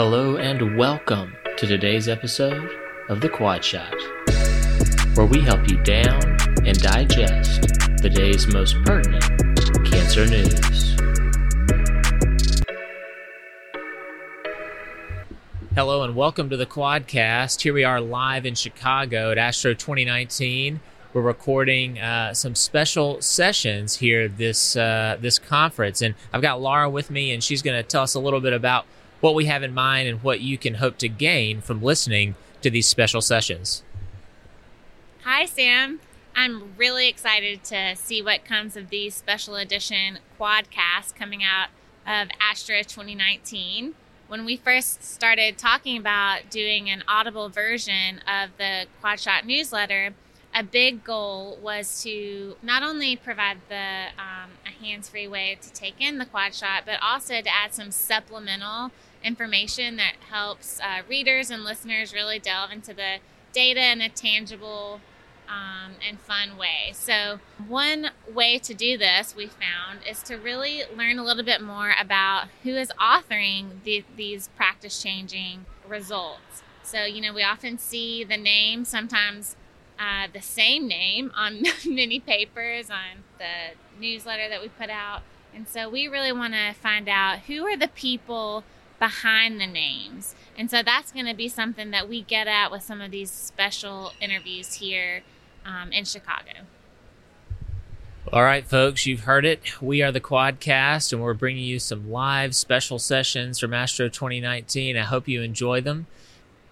Hello and welcome to today's episode of The Quad Shot, where we help you down and digest the day's most pertinent cancer news. Hello and welcome to the Quadcast. Here we are live in Chicago at Astro 2019. We're recording uh, some special sessions here this uh, this conference, and I've got Laura with me, and she's going to tell us a little bit about what we have in mind and what you can hope to gain from listening to these special sessions. Hi, Sam. I'm really excited to see what comes of these special edition quadcasts coming out of Astro 2019. When we first started talking about doing an audible version of the Quadshot newsletter, a big goal was to not only provide the um, a hands-free way to take in the quad shot, but also to add some supplemental information that helps uh, readers and listeners really delve into the data in a tangible um, and fun way. So, one way to do this we found is to really learn a little bit more about who is authoring the, these practice changing results. So, you know, we often see the name, sometimes uh, the same name on many papers, on the newsletter that we put out. And so, we really want to find out who are the people behind the names. And so that's going to be something that we get at with some of these special interviews here um, in Chicago. All right, folks, you've heard it. We are the Quadcast, and we're bringing you some live special sessions from Astro 2019. I hope you enjoy them.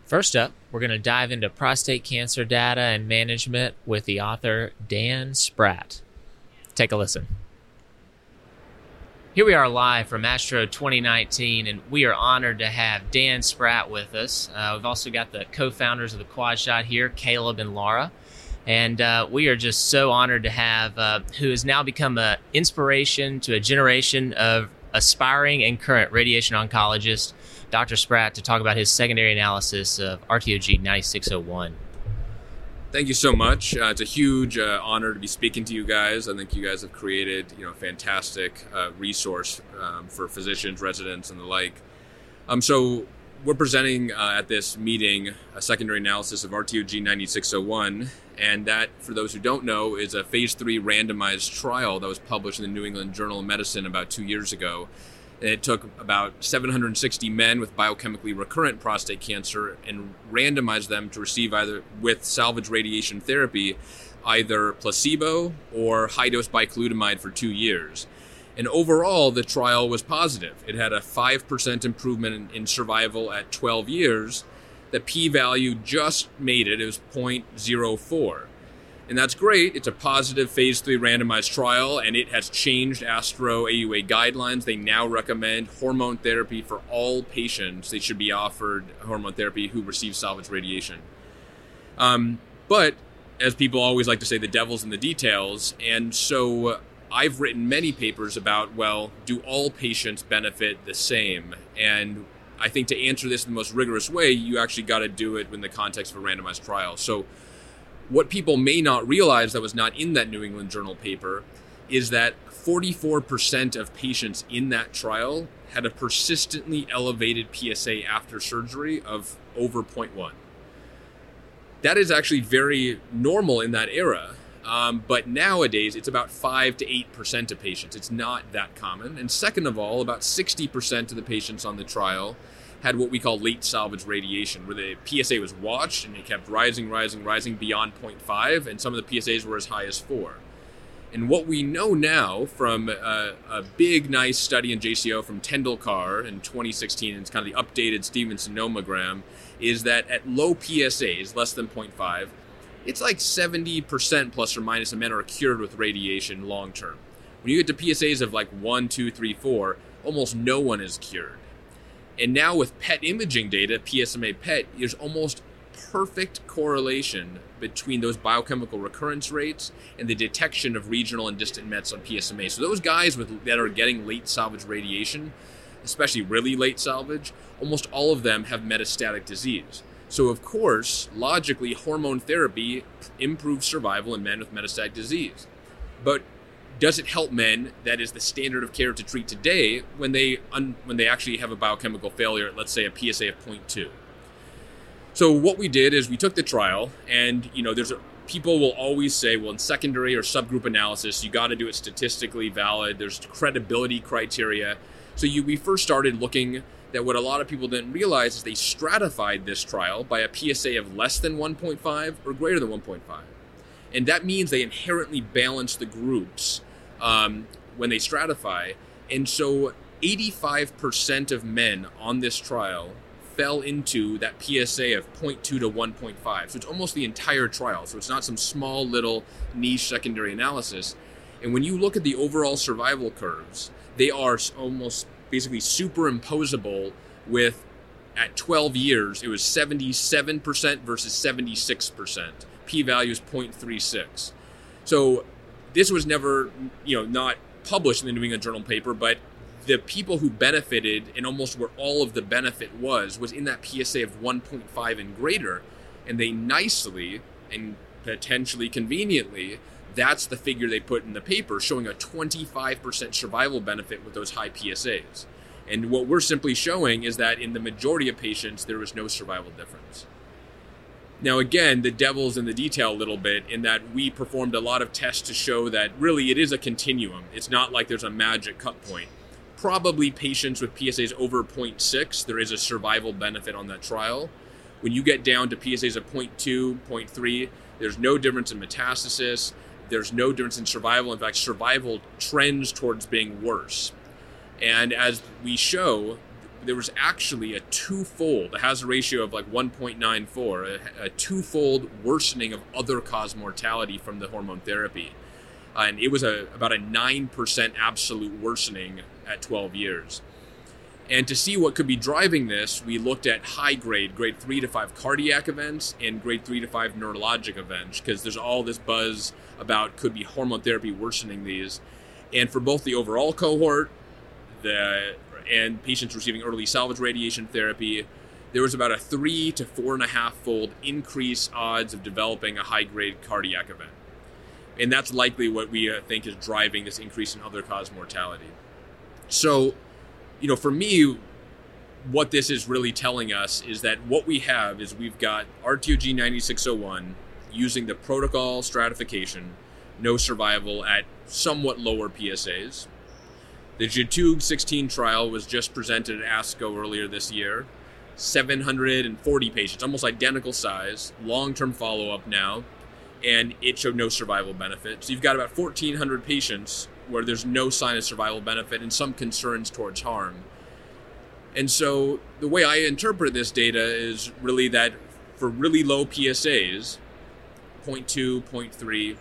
First up, we're going to dive into prostate cancer data and management with the author Dan Spratt. Take a listen. Here we are live from Astro 2019, and we are honored to have Dan Spratt with us. Uh, we've also got the co founders of the Quad Shot here, Caleb and Laura. And uh, we are just so honored to have uh, who has now become an inspiration to a generation of aspiring and current radiation oncologists, Dr. Spratt, to talk about his secondary analysis of RTOG 9601 thank you so much. Uh, it's a huge uh, honor to be speaking to you guys. I think you guys have created, you know, a fantastic uh, resource um, for physicians, residents, and the like. Um, so we're presenting uh, at this meeting a secondary analysis of RTOG 9601, and that, for those who don't know, is a phase three randomized trial that was published in the New England Journal of Medicine about two years ago it took about 760 men with biochemically recurrent prostate cancer and randomized them to receive either with salvage radiation therapy, either placebo or high dose bicalutamide for two years. And overall, the trial was positive. It had a 5% improvement in, survival at 12 years. The p value just made it, it was 0.04 and that's great. It's a positive phase three randomized trial, and it has changed Astro AUA guidelines. They now recommend hormone therapy for all patients. They should be offered hormone therapy who receive salvage radiation. Um, but as people always like to say, the devil's in the details, and so I've written many papers about well, do all patients benefit the same? And I think to answer this in the most rigorous way, you actually got to do it in the context of a randomized trial. So what people may not realize that was not in that New England Journal paper is that 44% of patients in that trial had a persistently elevated PSA after surgery of over 0.1. That is actually very normal in that era. Um, but nowadays, it's about 5 to 8% of patients. It's not that common. And second of all, about 60% of the patients on the trial had what we call late salvage radiation, where the PSA was watched and it kept rising, rising, rising beyond 0.5, and some of the PSAs were as high as 4. And what we know now from a, a big, nice study in JCO from Tendulkar in 2016, and it's kind of the updated Stephenson nomogram, is that at low PSAs, less than 0.5, it's like 70% plus or minus of men are cured with radiation long term. When you get to PSAs of like 1, 2, 3, 4, almost no one is cured. And now with PET imaging data, PSMA PET, there's almost perfect correlation between those biochemical recurrence rates and the detection of regional and distant mets on PSMA. So those guys with that are getting late salvage radiation, especially really late salvage, almost all of them have metastatic disease. So of course, logically, hormone therapy improves survival in men with metastatic disease. But does it help men? That is the standard of care to treat today when they un, when they actually have a biochemical failure let's say a PSA of 0.2 so what we did is we took the trial and you know there's a, people will always say well in secondary or subgroup analysis you got to do it statistically valid. There's credibility criteria. So you, we first started looking that what a lot of people didn't realize is they stratified this trial by a PSA of less than 1.5 or greater than 1.5 and that means they inherently balance the groups um, when they stratify. And so 85% of men on this trial fell into that PSA of 0.2 to 1.5. So it's almost the entire trial. So it's not some small little niche secondary analysis. And when you look at the overall survival curves, they are almost basically superimposable with at 12 years, it was 77% versus 76%. P value is 0.36. So this was never, you know, not published in the New England Journal paper, but the people who benefited and almost where all of the benefit was was in that PSA of 1.5 and greater, and they nicely and potentially conveniently that's the figure they put in the paper showing a 25% survival benefit with those high PSAs. And what we're simply showing is that in the majority of patients, there was no survival difference. Now, again, the devil's in the detail a little bit in that we performed a lot of tests to show that really it is a continuum. It's not like there's a magic cut point. Probably patients with PSAs over 0.6, there is a survival benefit on that trial. When you get down to PSAs of 0.2, 0.3, there's no difference in metastasis. There's no difference in survival. In fact, survival trends towards being worse. And as we show, there was actually a twofold, it has a ratio of like 1.94, a, a twofold worsening of other cause mortality from the hormone therapy. Uh, and it was a, about a 9% absolute worsening at 12 years. And to see what could be driving this, we looked at high grade, grade 3 to 5 cardiac events and grade 3 to 5 neurologic events, because there's all this buzz about could be hormone therapy worsening these. And for both the overall cohort, the and patients receiving early salvage radiation therapy, there was about a three to four and a half fold increase odds of developing a high grade cardiac event. And that's likely what we uh, think is driving this increase in other cause mortality. So, you know, for me, what this is really telling us is that what we have is we've got RTOG 9601 using the protocol stratification, no survival at somewhat lower PSAs. The GETUG 16 trial was just presented at ASCO earlier this year. 740 patients, almost identical size, long term follow up now, and it showed no survival benefit. So you've got about 1,400 patients where there's no sign of survival benefit and some concerns towards harm. And so the way I interpret this data is really that for really low PSAs, 0.2, 0.3,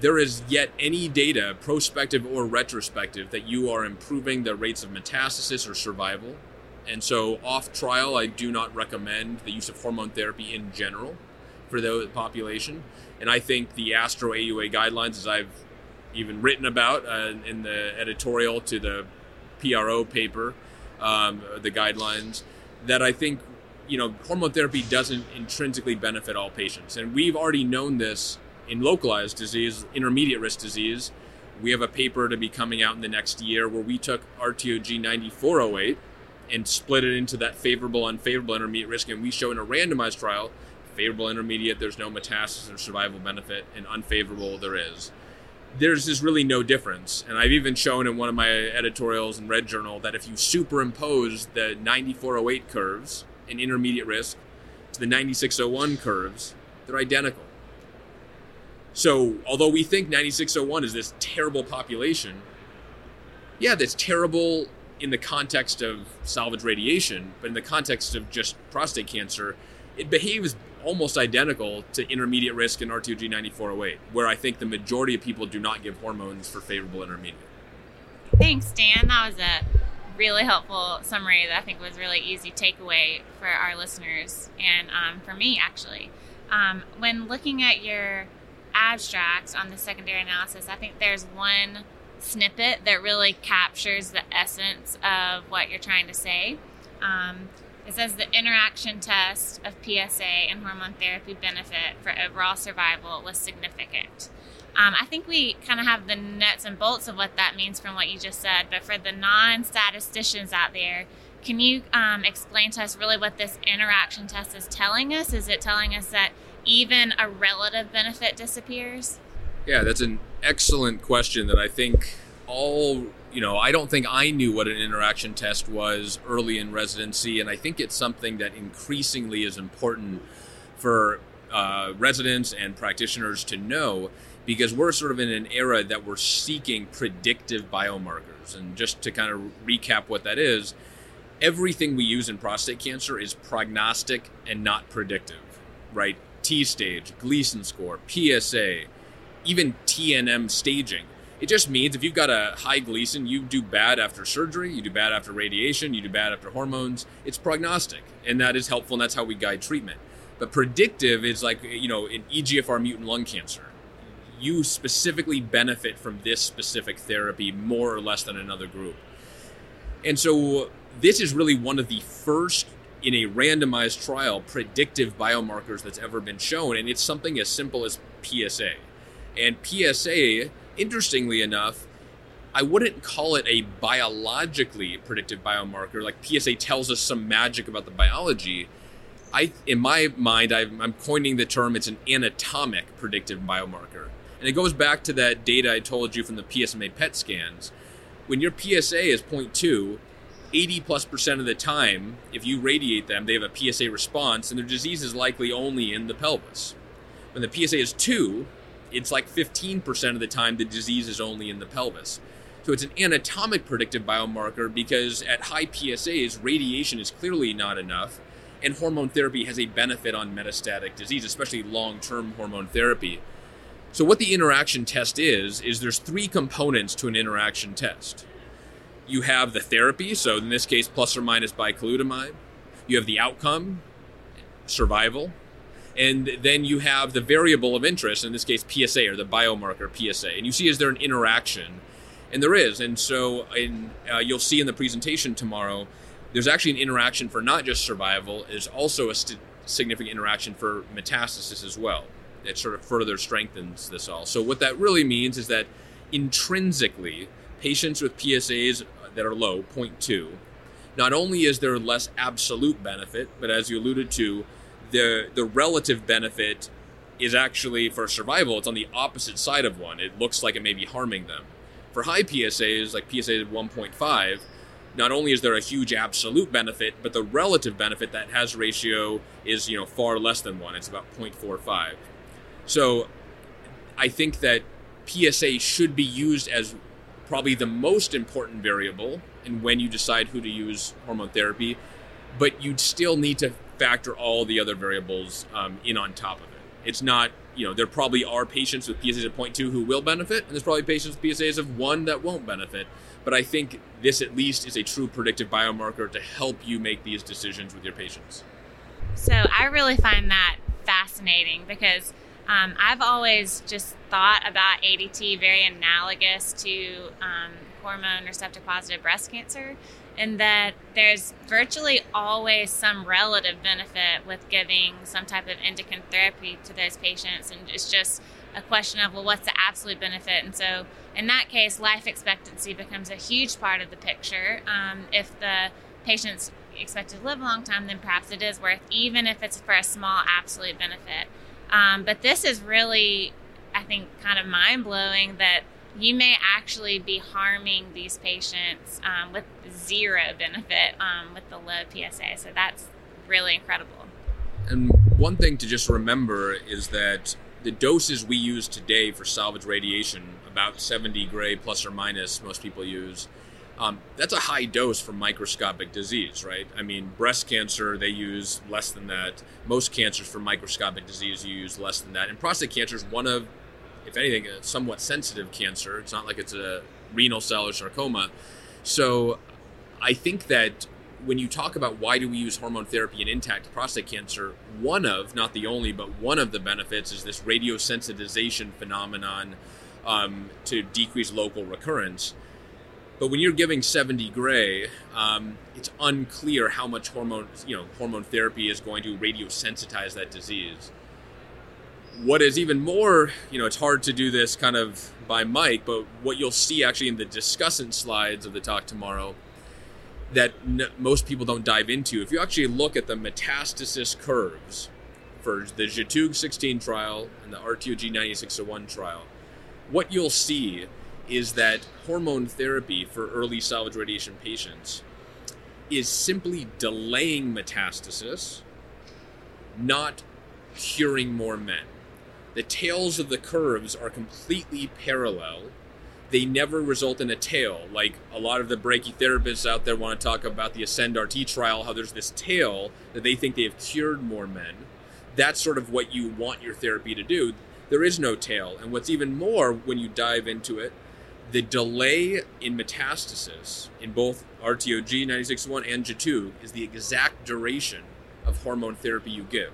there is yet any data, prospective or retrospective, that you are improving the rates of metastasis or survival. And so, off trial, I do not recommend the use of hormone therapy in general for the population. And I think the Astro AUA guidelines, as I've even written about uh, in the editorial to the PRO paper, um, the guidelines, that I think you know hormone therapy doesn't intrinsically benefit all patients, and we've already known this in localized disease, intermediate risk disease, we have a paper to be coming out in the next year where we took RTOG 9408 and split it into that favorable, unfavorable, intermediate risk, and we show in a randomized trial favorable, intermediate, there's no metastasis or survival benefit, and unfavorable, there is. There's just really no difference. And I've even shown in one of my editorials in Red Journal that if you superimpose the 9408 curves in intermediate risk to the 9601 curves, they're identical. So, although we think 9601 is this terrible population, yeah, that's terrible in the context of salvage radiation, but in the context of just prostate cancer, it behaves almost identical to intermediate risk in RTOG 9408, where I think the majority of people do not give hormones for favorable intermediate. Thanks, Dan. That was a really helpful summary that I think was really easy takeaway for our listeners and um, for me, actually. Um, when looking at your abstract on the secondary analysis, I think there's one snippet that really captures the essence of what you're trying to say. Um, it says the interaction test of PSA and hormone therapy benefit for overall survival was significant. Um, I think we kind of have the nuts and bolts of what that means from what you just said, but for the non statisticians out there, can you um, explain to us really what this interaction test is telling us? Is it telling us that even a relative benefit disappears? Yeah, that's an excellent question that I think all, you know, I don't think I knew what an interaction test was early in residency, and I think it's something that increasingly is important for uh, residents and practitioners to know because we're sort of in an era that we're seeking predictive biomarkers. And just to kind of recap what that is, everything we use in prostate cancer is prognostic and not predictive, right? T stage, Gleason score, PSA, even TNM staging. It just means if you've got a high Gleason, you do bad after surgery, you do bad after radiation, you do bad after hormones. It's prognostic, and that is helpful, and that's how we guide treatment. But predictive is like, you know, in EGFR mutant lung cancer. You specifically benefit from this specific therapy more or less than another group. And so this is really one of the first in a randomized trial predictive biomarkers that's ever been shown. And it's something as simple as PSA. And PSA, interestingly enough, I wouldn't call it a biologically predictive biomarker. Like PSA tells us some magic about the biology. I, in my mind, I'm, I'm coining the term. It's an anatomic predictive biomarker, and it goes back to that data I told you from the PSMA PET scans. When your PSA is 0.2, 80 plus percent of the time, if you radiate them, they have a PSA response, and their disease is likely only in the pelvis. When the PSA is 2, it's like 15% of the time the disease is only in the pelvis. So it's an anatomic predictive biomarker because at high PSAs, radiation is clearly not enough, and hormone therapy has a benefit on metastatic disease, especially long term hormone therapy. So, what the interaction test is, is there's three components to an interaction test. You have the therapy, so in this case, plus or minus bicalutamide. You have the outcome, survival. And then you have the variable of interest, in this case, PSA or the biomarker PSA. And you see, is there an interaction? And there is. And so in, uh, you'll see in the presentation tomorrow there's actually an interaction for not just survival, there's also a st- significant interaction for metastasis as well. It sort of further strengthens this all. So, what that really means is that intrinsically, patients with PSAs that are low, 0.2, not only is there less absolute benefit, but as you alluded to, the, the relative benefit is actually for survival, it's on the opposite side of one. It looks like it may be harming them. For high PSAs, like PSA 1.5, not only is there a huge absolute benefit, but the relative benefit that has ratio is you know far less than one. It's about 0.45. So I think that PSA should be used as probably the most important variable in when you decide who to use hormone therapy, but you'd still need to factor all the other variables um, in on top of it. It's not, you know, there probably are patients with PSAs of 0.2 who will benefit, and there's probably patients with PSAs of 1 that won't benefit. But I think this at least is a true predictive biomarker to help you make these decisions with your patients. So I really find that fascinating because um, I've always just thought about ADT very analogous to um, hormone receptor positive breast cancer, in that there's virtually always some relative benefit with giving some type of endocrine therapy to those patients, and it's just a question of well, what's the absolute benefit? And so, in that case, life expectancy becomes a huge part of the picture. Um, if the patient's expected to live a long time, then perhaps it is worth, even if it's for a small absolute benefit. Um, but this is really, I think, kind of mind blowing that you may actually be harming these patients um, with zero benefit um, with the low PSA. So that's really incredible. And one thing to just remember is that the doses we use today for salvage radiation, about 70 gray plus or minus, most people use, um, that's a high dose for microscopic disease, right? I mean, breast cancer, they use less than that. Most cancers for microscopic disease, you use less than that. And prostate cancer is one of, if anything, a somewhat sensitive cancer. It's not like it's a renal cell or sarcoma. So I think that when you talk about why do we use hormone therapy in intact prostate cancer, one of, not the only, but one of the benefits is this radiosensitization phenomenon um, to decrease local recurrence. But when you're giving 70 gray, um, it's unclear how much hormone, you know, hormone therapy is going to radiosensitize that disease. what is even more, you know, it's hard to do this kind of by mic, but what you'll see actually in the discussant slides of the talk tomorrow that n- most people don't dive into. If you actually look at the metastasis curves for the GETUG 16 trial and the RTOG 9601 trial, what you'll see is that hormone therapy for early salvage radiation patients is simply delaying metastasis, not curing more men. The tails of the curves are completely parallel. They never result in a tail. Like a lot of the brachytherapists out there want to talk about the ASCENDE-RT trial, how there's this tail that they think they have cured more men. That's sort of what you want your therapy to do. There is no tail. And what's even more when you dive into it, the delay in metastasis in both RTOG 961 and J2 is the exact duration of hormone therapy you give.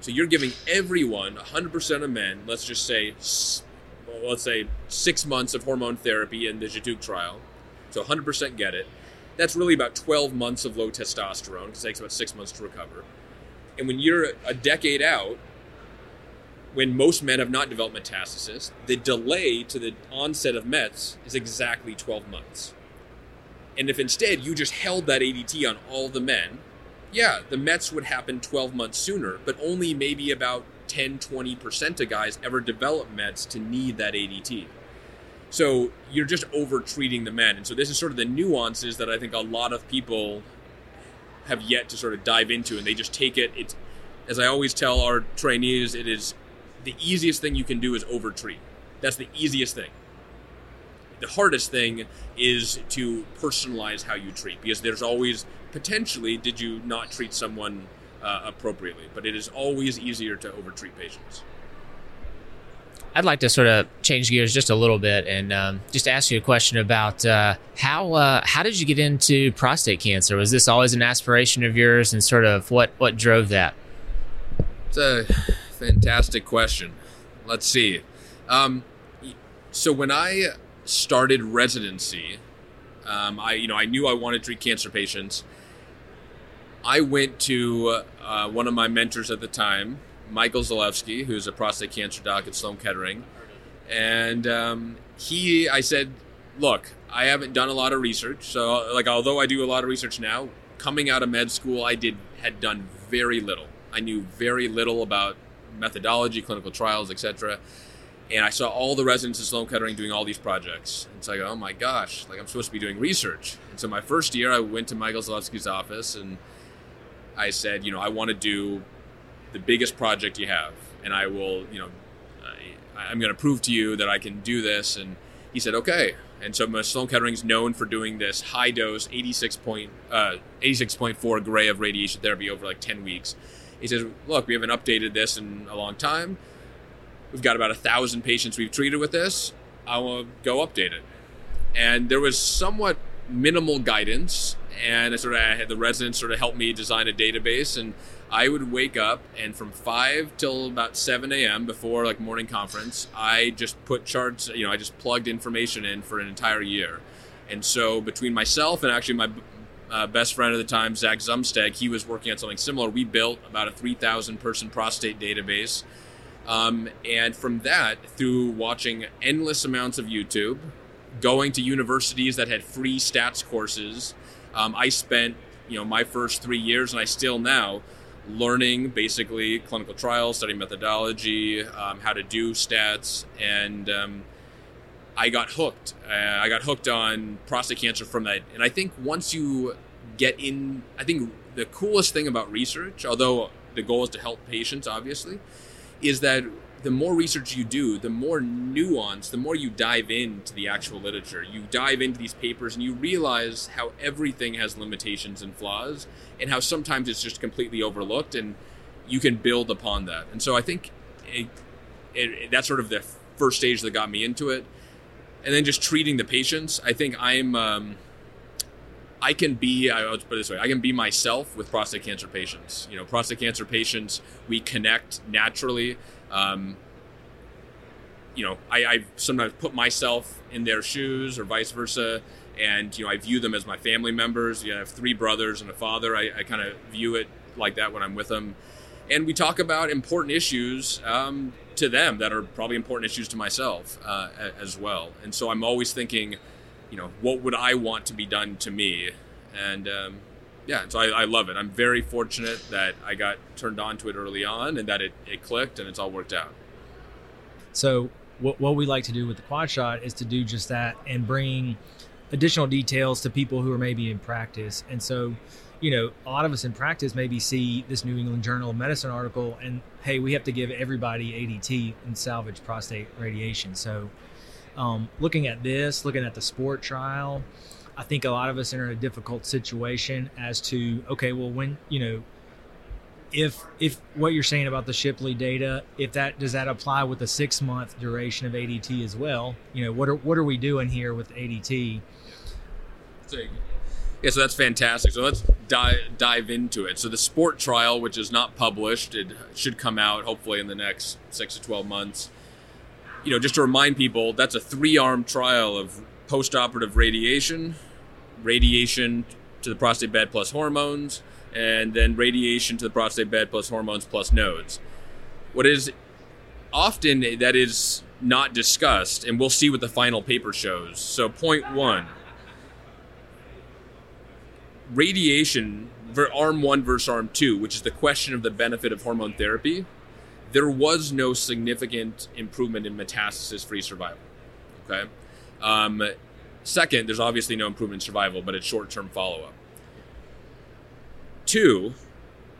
So you're giving everyone, 100% of men, let's just say, well, let's say six months of hormone therapy in the GETUG trial. So 100% get it. That's really about 12 months of low testosterone because it takes about six months to recover. And when you're a decade out, when most men have not developed metastasis, the delay to the onset of METs is exactly 12 months. And if instead you just held that ADT on all the men, yeah, the METs would happen 12 months sooner, but only maybe about 10 20% of guys ever develop METs to need that ADT. So you're just over treating the men. And so this is sort of the nuances that I think a lot of people have yet to sort of dive into and they just take it it's as I always tell our trainees, it is the easiest thing you can do is overtreat. That's the easiest thing. The hardest thing is to personalize how you treat because there's always potentially did you not treat someone uh, appropriately, but it is always easier to overtreat patients. I'd like to sort of change gears just a little bit and um, just ask you a question about uh, how uh, how did you get into prostate cancer? Was this always an aspiration of yours, and sort of what what drove that? It's a fantastic question. Let's see. Um, so when I started residency, um, I you know I knew I wanted to treat cancer patients. I went to uh, one of my mentors at the time, Michael Zelefsky, who's a prostate cancer doc at Sloan Kettering, and um, he, I said, look, I haven't done a lot of research, so like although I do a lot of research now, coming out of med school, I did had done very little. I knew very little about methodology, clinical trials, etc. And I saw all the residents at Sloan Kettering doing all these projects. And so I go, oh my gosh, like I'm supposed to be doing research. And so my first year, I went to Michael Zelefsky's office and I said, you know, I want to do the biggest project you have, and I will, you know, I, I'm going to prove to you that I can do this. And he said, okay. And so Sloan Kettering is known for doing this high dose, 86 point, uh, 86.4 gray of radiation therapy over like 10 weeks. He says, look, we haven't updated this in a long time. We've got about a thousand patients we've treated with this. I will go update it. And there was somewhat minimal guidance, and I sort of had the residents sort of help me design a database. And I would wake up, and from five till about seven a.m. before like morning conference, I just put charts. You know, I just plugged information in for an entire year. And so between myself and actually my uh, best friend at the time, Zach Zumsteg, he was working on something similar. We built about a 3,000 person prostate database. Um, and from that, through watching endless amounts of YouTube, going to universities that had free stats courses, um, I spent you know my first three years, and I still now, learning basically clinical trials, studying methodology, um, how to do stats, and um, I got hooked. Uh, I got hooked on prostate cancer from that. And I think once you get in, I think the coolest thing about research, although the goal is to help patients, obviously, is that the more research you do, the more nuance, the more you dive into the actual literature. You dive into these papers and you realize how everything has limitations and flaws, and how sometimes it's just completely overlooked, and you can build upon that. And so I think it, it, that's sort of the first stage that got me into it and then just treating the patients. I think I'm, um, I can be, I'll put it this way, I can be myself with prostate cancer patients. You know, prostate cancer patients, we connect naturally. Um, you know, I, I sometimes put myself in their shoes or vice versa. And, you know, I view them as my family members. You know, I have three brothers and a father. I, I kind of view it like that when I'm with them. And we talk about important issues um, to them that are probably important issues to myself uh, as well. And so I'm always thinking, you know, what would I want to be done to me? And um, yeah, so I, I, love it. I'm very fortunate that I got turned on to it early on and that it, it clicked and it's all worked out. So what, what we like to do with the quad shot is to do just that and bring additional details to people who are maybe in practice. And so, you know, a lot of us in practice maybe see this New England Journal of Medicine article and hey, we have to give everybody ADT and salvage prostate radiation. So, um, looking at this, looking at the SPPORT trial, I think a lot of us are in a difficult situation as to okay, well, when you know, if if what you're saying about the Shipley data, if that does that apply with the six month duration of ADT as well? You know, what are what are we doing here with ADT? Yeah, so that's fantastic. So let's dive dive into it. So the SPPORT trial, which is not published, it should come out hopefully in the next six to twelve months. You know, just to remind people, that's a three arm trial of post-operative radiation, radiation to the prostate bed plus hormones, and then radiation to the prostate bed plus hormones plus nodes. What is often that is not discussed, and we'll see what the final paper shows. So, point one radiation, arm one versus arm two, which is the question of the benefit of hormone therapy, there was no significant improvement in metastasis free survival. Okay. Um, second, there's obviously no improvement in survival, but it's short term follow up. Two,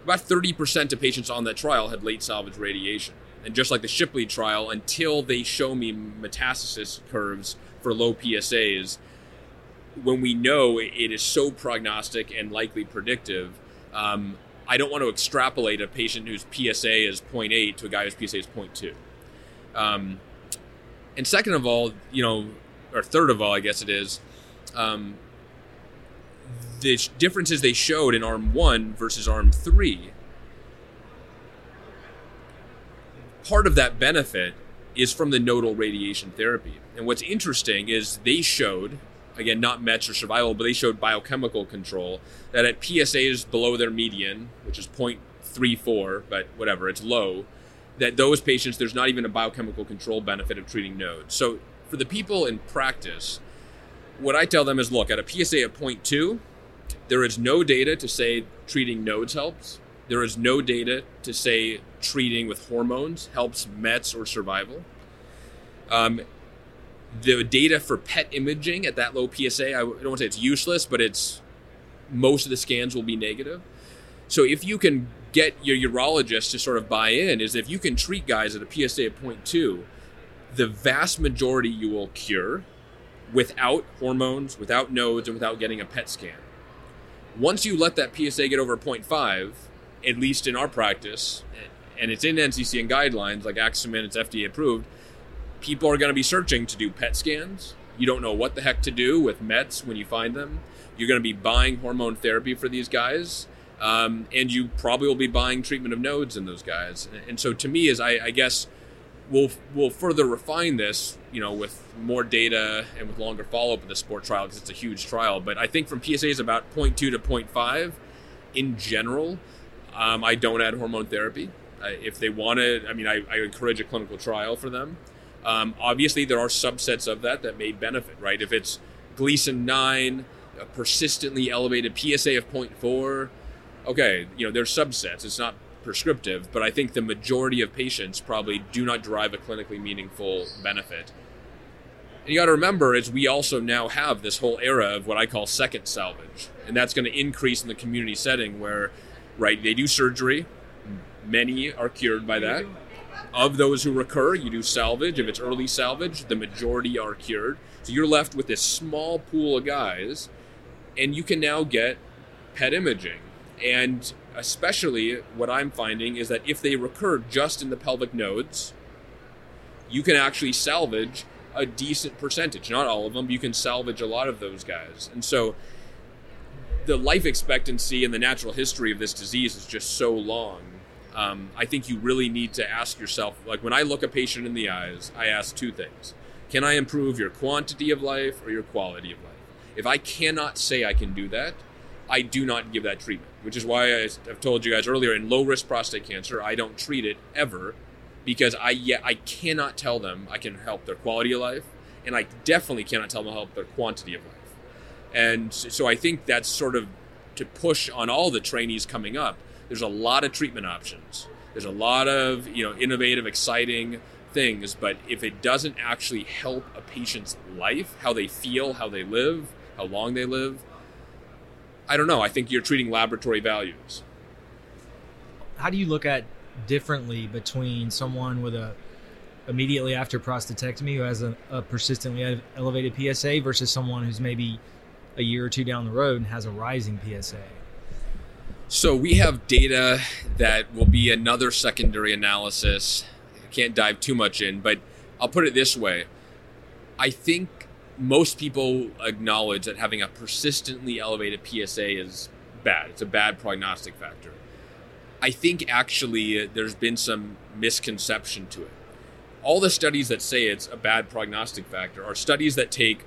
about 30% of patients on that trial had late salvage radiation. And just like the Shipley trial, until they show me metastasis curves for low PSAs, when we know it is so prognostic and likely predictive, um, I don't want to extrapolate a patient whose PSA is 0.8 to a guy whose PSA is 0.2. Um, and second of all, you know, or third of all, I guess it is, um, the differences they showed in arm one versus arm three. Part of that benefit is from the nodal radiation therapy. And what's interesting is they showed, again, not METs or survival, but they showed biochemical control that at PSAs below their median, which is 0.34, but whatever, it's low, that those patients, there's not even a biochemical control benefit of treating nodes. So for the people in practice, what I tell them is look, at a PSA of 0.2, there is no data to say treating nodes helps. There is no data to say treating with hormones helps METs or survival. Um, the data for PET imaging at that low PSA, I don't want to say it's useless, but it's most of the scans will be negative. So if you can get your urologist to sort of buy in, is if you can treat guys at a PSA of 0.2 the vast majority you will cure without hormones, without nodes, and without getting a PET scan. Once you let that PSA get over 0.5, at least in our practice, and it's in NCCN guidelines like Axumin, it's FDA approved, people are going to be searching to do PET scans. You don't know what the heck to do with METs when you find them. You're going to be buying hormone therapy for these guys. Um, and you probably will be buying treatment of nodes in those guys. And so to me, is I, I guess we'll we'll further refine this, you know, with more data and with longer follow up of the SPPORT trial because it's a huge trial. But I think from PSAs about 0.2 to 0.5, in general, um, I don't add hormone therapy. if they want to, I mean, I, I, encourage a clinical trial for them. Um, obviously, there are subsets of that that may benefit, right? If it's Gleason 9, a persistently elevated PSA of 0.4, okay, you know, there's subsets. It's not prescriptive, but I think the majority of patients probably do not derive a clinically meaningful benefit. And you got to remember is we also now have this whole era of what I call second salvage, and that's going to increase in the community setting where, right, they do surgery, many are cured by that. Of those who recur, you do salvage. If it's early salvage, the majority are cured. So you're left with this small pool of guys, and you can now get PET imaging. And especially what I'm finding is that if they recur just in the pelvic nodes, you can actually salvage a decent percentage. Not all of them, but you can salvage a lot of those guys. And so the life expectancy and the natural history of this disease is just so long. Um, I think you really need to ask yourself like, when I look a patient in the eyes, I ask two things Can I improve your quantity of life or your quality of life? If I cannot say I can do that, I do not give that treatment, which is why I've told you guys earlier in low risk prostate cancer, I don't treat it ever because I I cannot tell them I can help their quality of life, and I definitely cannot tell them help their quantity of life. And so I think that's sort of to push on all the trainees coming up. There's a lot of treatment options. There's a lot of you know innovative, exciting things, but if it doesn't actually help a patient's life, how they feel, how they live, how long they live, I don't know. I think you're treating laboratory values. How do you look at differently between someone with a immediately after prostatectomy who has a, a persistently elevated PSA versus someone who's maybe a year or two down the road and has a rising PSA? So we have data that will be another secondary analysis. I can't dive too much in, but I'll put it this way. I think most people acknowledge that having a persistently elevated PSA is bad. It's a bad prognostic factor. I think actually uh, there's been some misconception to it. All the studies that say it's a bad prognostic factor are studies that take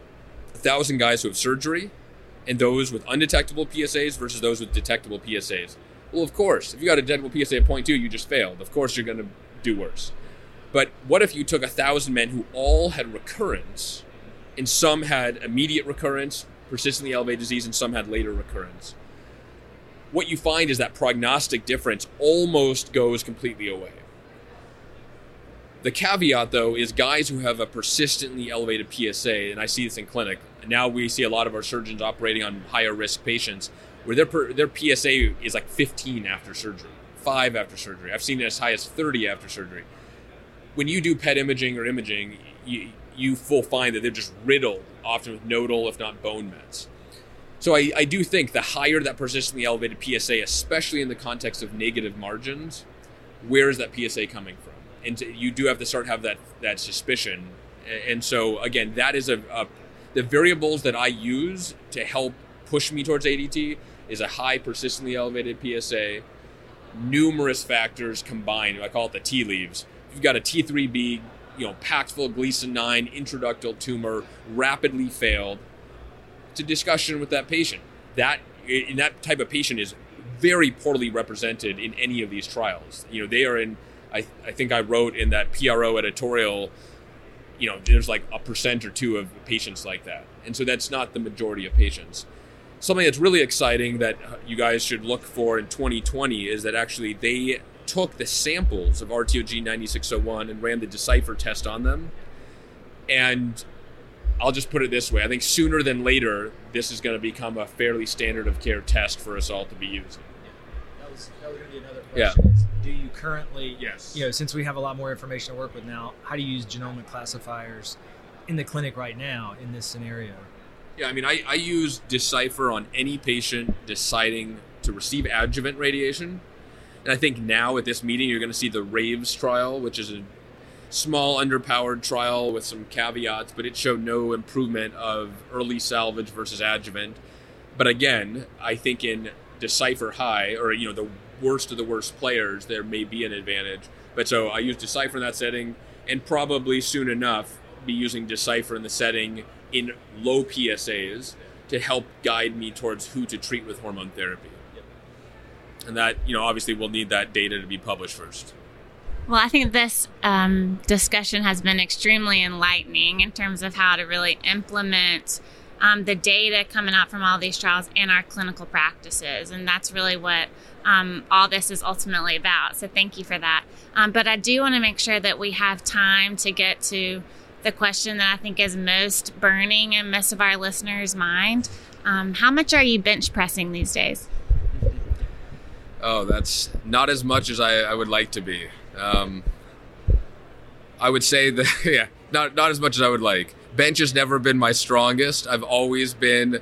a thousand guys who have surgery and those with undetectable PSAs versus those with detectable PSAs. Well, of course, if you got a detectable PSA of 0.2, you just failed. Of course, you're going to do worse. But what if you took a thousand men who all had recurrence, and some had immediate recurrence, persistently elevated disease, and some had later recurrence? What you find is that prognostic difference almost goes completely away. The caveat, though, is guys who have a persistently elevated PSA, and I see this in clinic. Now we see a lot of our surgeons operating on higher risk patients where their their PSA is like 15 after surgery, five after surgery. I've seen it as high as 30 after surgery. When you do PET imaging or imaging, you, you will find that they're just riddled, often with nodal, if not bone mets. So I, I do think the higher that persistently elevated PSA, especially in the context of negative margins, where is that PSA coming from? and you do have to start have that that suspicion. And so again, that is a, a the variables that I use to help push me towards ADT is a high persistently elevated PSA, numerous factors combined. I call it the tea leaves. You've got a T3B, you know, packed full Gleason 9, intraductal tumor, rapidly failed, It's a discussion with that patient. That in that type of patient is very poorly represented in any of these trials. You know, they are in I, I think I wrote in that PRO editorial, you know, there's like a percent or two of patients like that. And so that's not the majority of patients. Something that's really exciting that uh, you guys should look for in 2020 is that actually they took the samples of RTOG 9601 and ran the Decipher test on them. And I'll just put it this way I think sooner than later, this is going to become a fairly standard of care test for us all to be using. Yeah. That was, that was going to be another question. Yeah do you currently? Yes. You know since we have a lot more information to work with now how do you use genomic classifiers in the clinic right now in this scenario? Yeah i mean i, I use Decipher on any patient deciding to receive adjuvant radiation. And i think now at this meeting you're going to see the RAVES trial which is a small underpowered trial with some caveats but it showed no improvement of early salvage versus adjuvant. But again i think in Decipher high or you know the worst of the worst players, there may be an advantage. But so I use Decipher in that setting, and probably soon enough be using Decipher in the setting in low PSAs to help guide me towards who to treat with hormone therapy. And that, you know, obviously we'll need that data to be published first. Well, I think this um, discussion has been extremely enlightening in terms of how to really implement um, the data coming out from all these trials and our clinical practices. And that's really what um, all this is ultimately about. So thank you for that. Um, but I do want to make sure that we have time to get to the question that I think is most burning in most of our listeners' mind. Um, how much are you bench pressing these days? Oh, that's not as much as I, I would like to be. Um, I would say that, yeah, not, not as much as I would like. Bench has never been my strongest. I've always been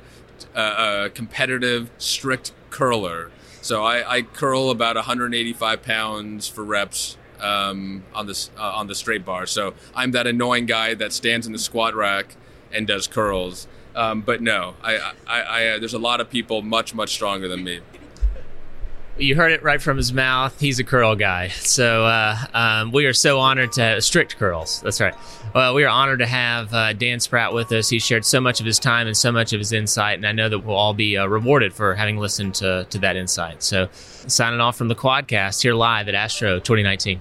a, a competitive, strict curler. So I, I curl about 185 pounds for reps um, on the uh, on the straight bar. So I'm that annoying guy that stands in the squat rack and does curls. Um, but no, I, I, I, there's a lot of people much much stronger than me. You heard it right from his mouth. He's a curl guy. So uh, um, we are so honored to have strict curls. That's right. Well, we are honored to have uh, Dan Spratt with us. He shared so much of his time and so much of his insight, and I know that we'll all be uh, rewarded for having listened to, to that insight. So, signing off from the Quadcast here live at Astro 2019.